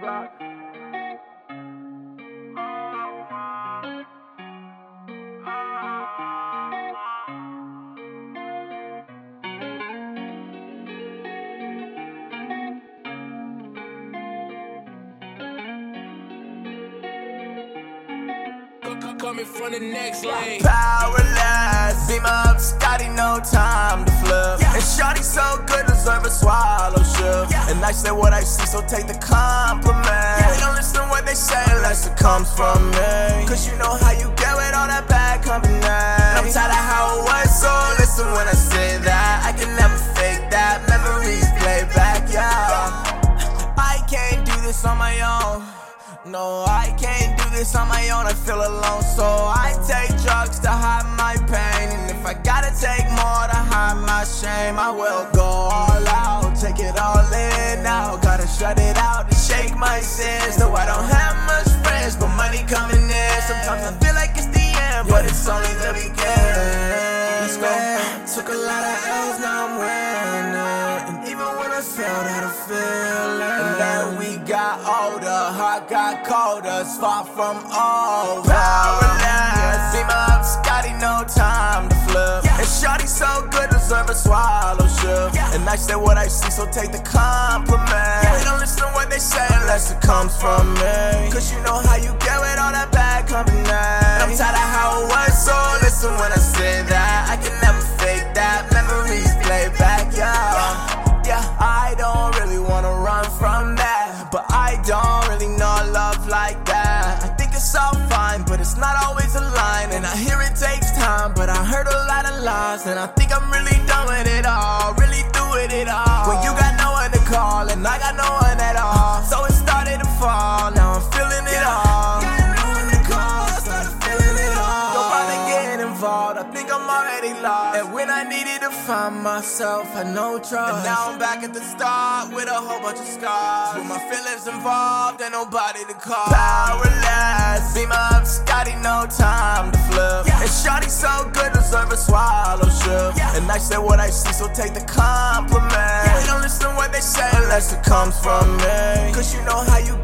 Coming from the next lane. Powerless, beam up, Scotty, no time to flip. And Shotty so good, And I say what I see, so take the compliment. They don't listen what they say unless it comes from me. Cause you know how you get with all that bad company. And I'm tired of how it was, so listen when I say that. I can never fake that. Memories play back, yeah. I can't do this on my own. No, I can't do this on my own. I feel alone, so I take drugs to hide my pain. And if I gotta take more to hide my shame, I will go It out and shake my sins. Though I don't have much friends, but money coming in. Sometimes I feel like it's the end, but it's only the beginning. Let's go. Took a lot of L's, now I'm winning. And even when I failed, I had a feeling. And then we got older, heart got colder, it's far from over. Powerless, beam up, Scotty, no time to flip. And I say what I see, so take the compliment. They don't listen to what they say unless it comes from me. Cause you know how you get with all that bad company. And I'm tired of how it was, so listen when I say that. I can never fake that. Memories play back, yeah. Yeah, I don't really wanna run from that. But I don't really know love like that. I think it's all fine, but it's not always a line. And I hear it takes time, but I heard a lot of lies. And I think I'm really done with it all. Really through with it all. When you got no one to call, and I got no one at all. So it started to fall, now I'm feeling it all. Got no one to call, started feeling it all. Nobody getting involved, I think I'm already lost. And when I needed to find myself, I no trust. And now I'm back at the start with a whole bunch of scars. With my feelings involved, and nobody to call. Powerless, beam up, Scotty, no time to flip. And Shotty so good, deserve a swallow shift. And I say what I see, so take the compliment. It comes from me. Cause you know how you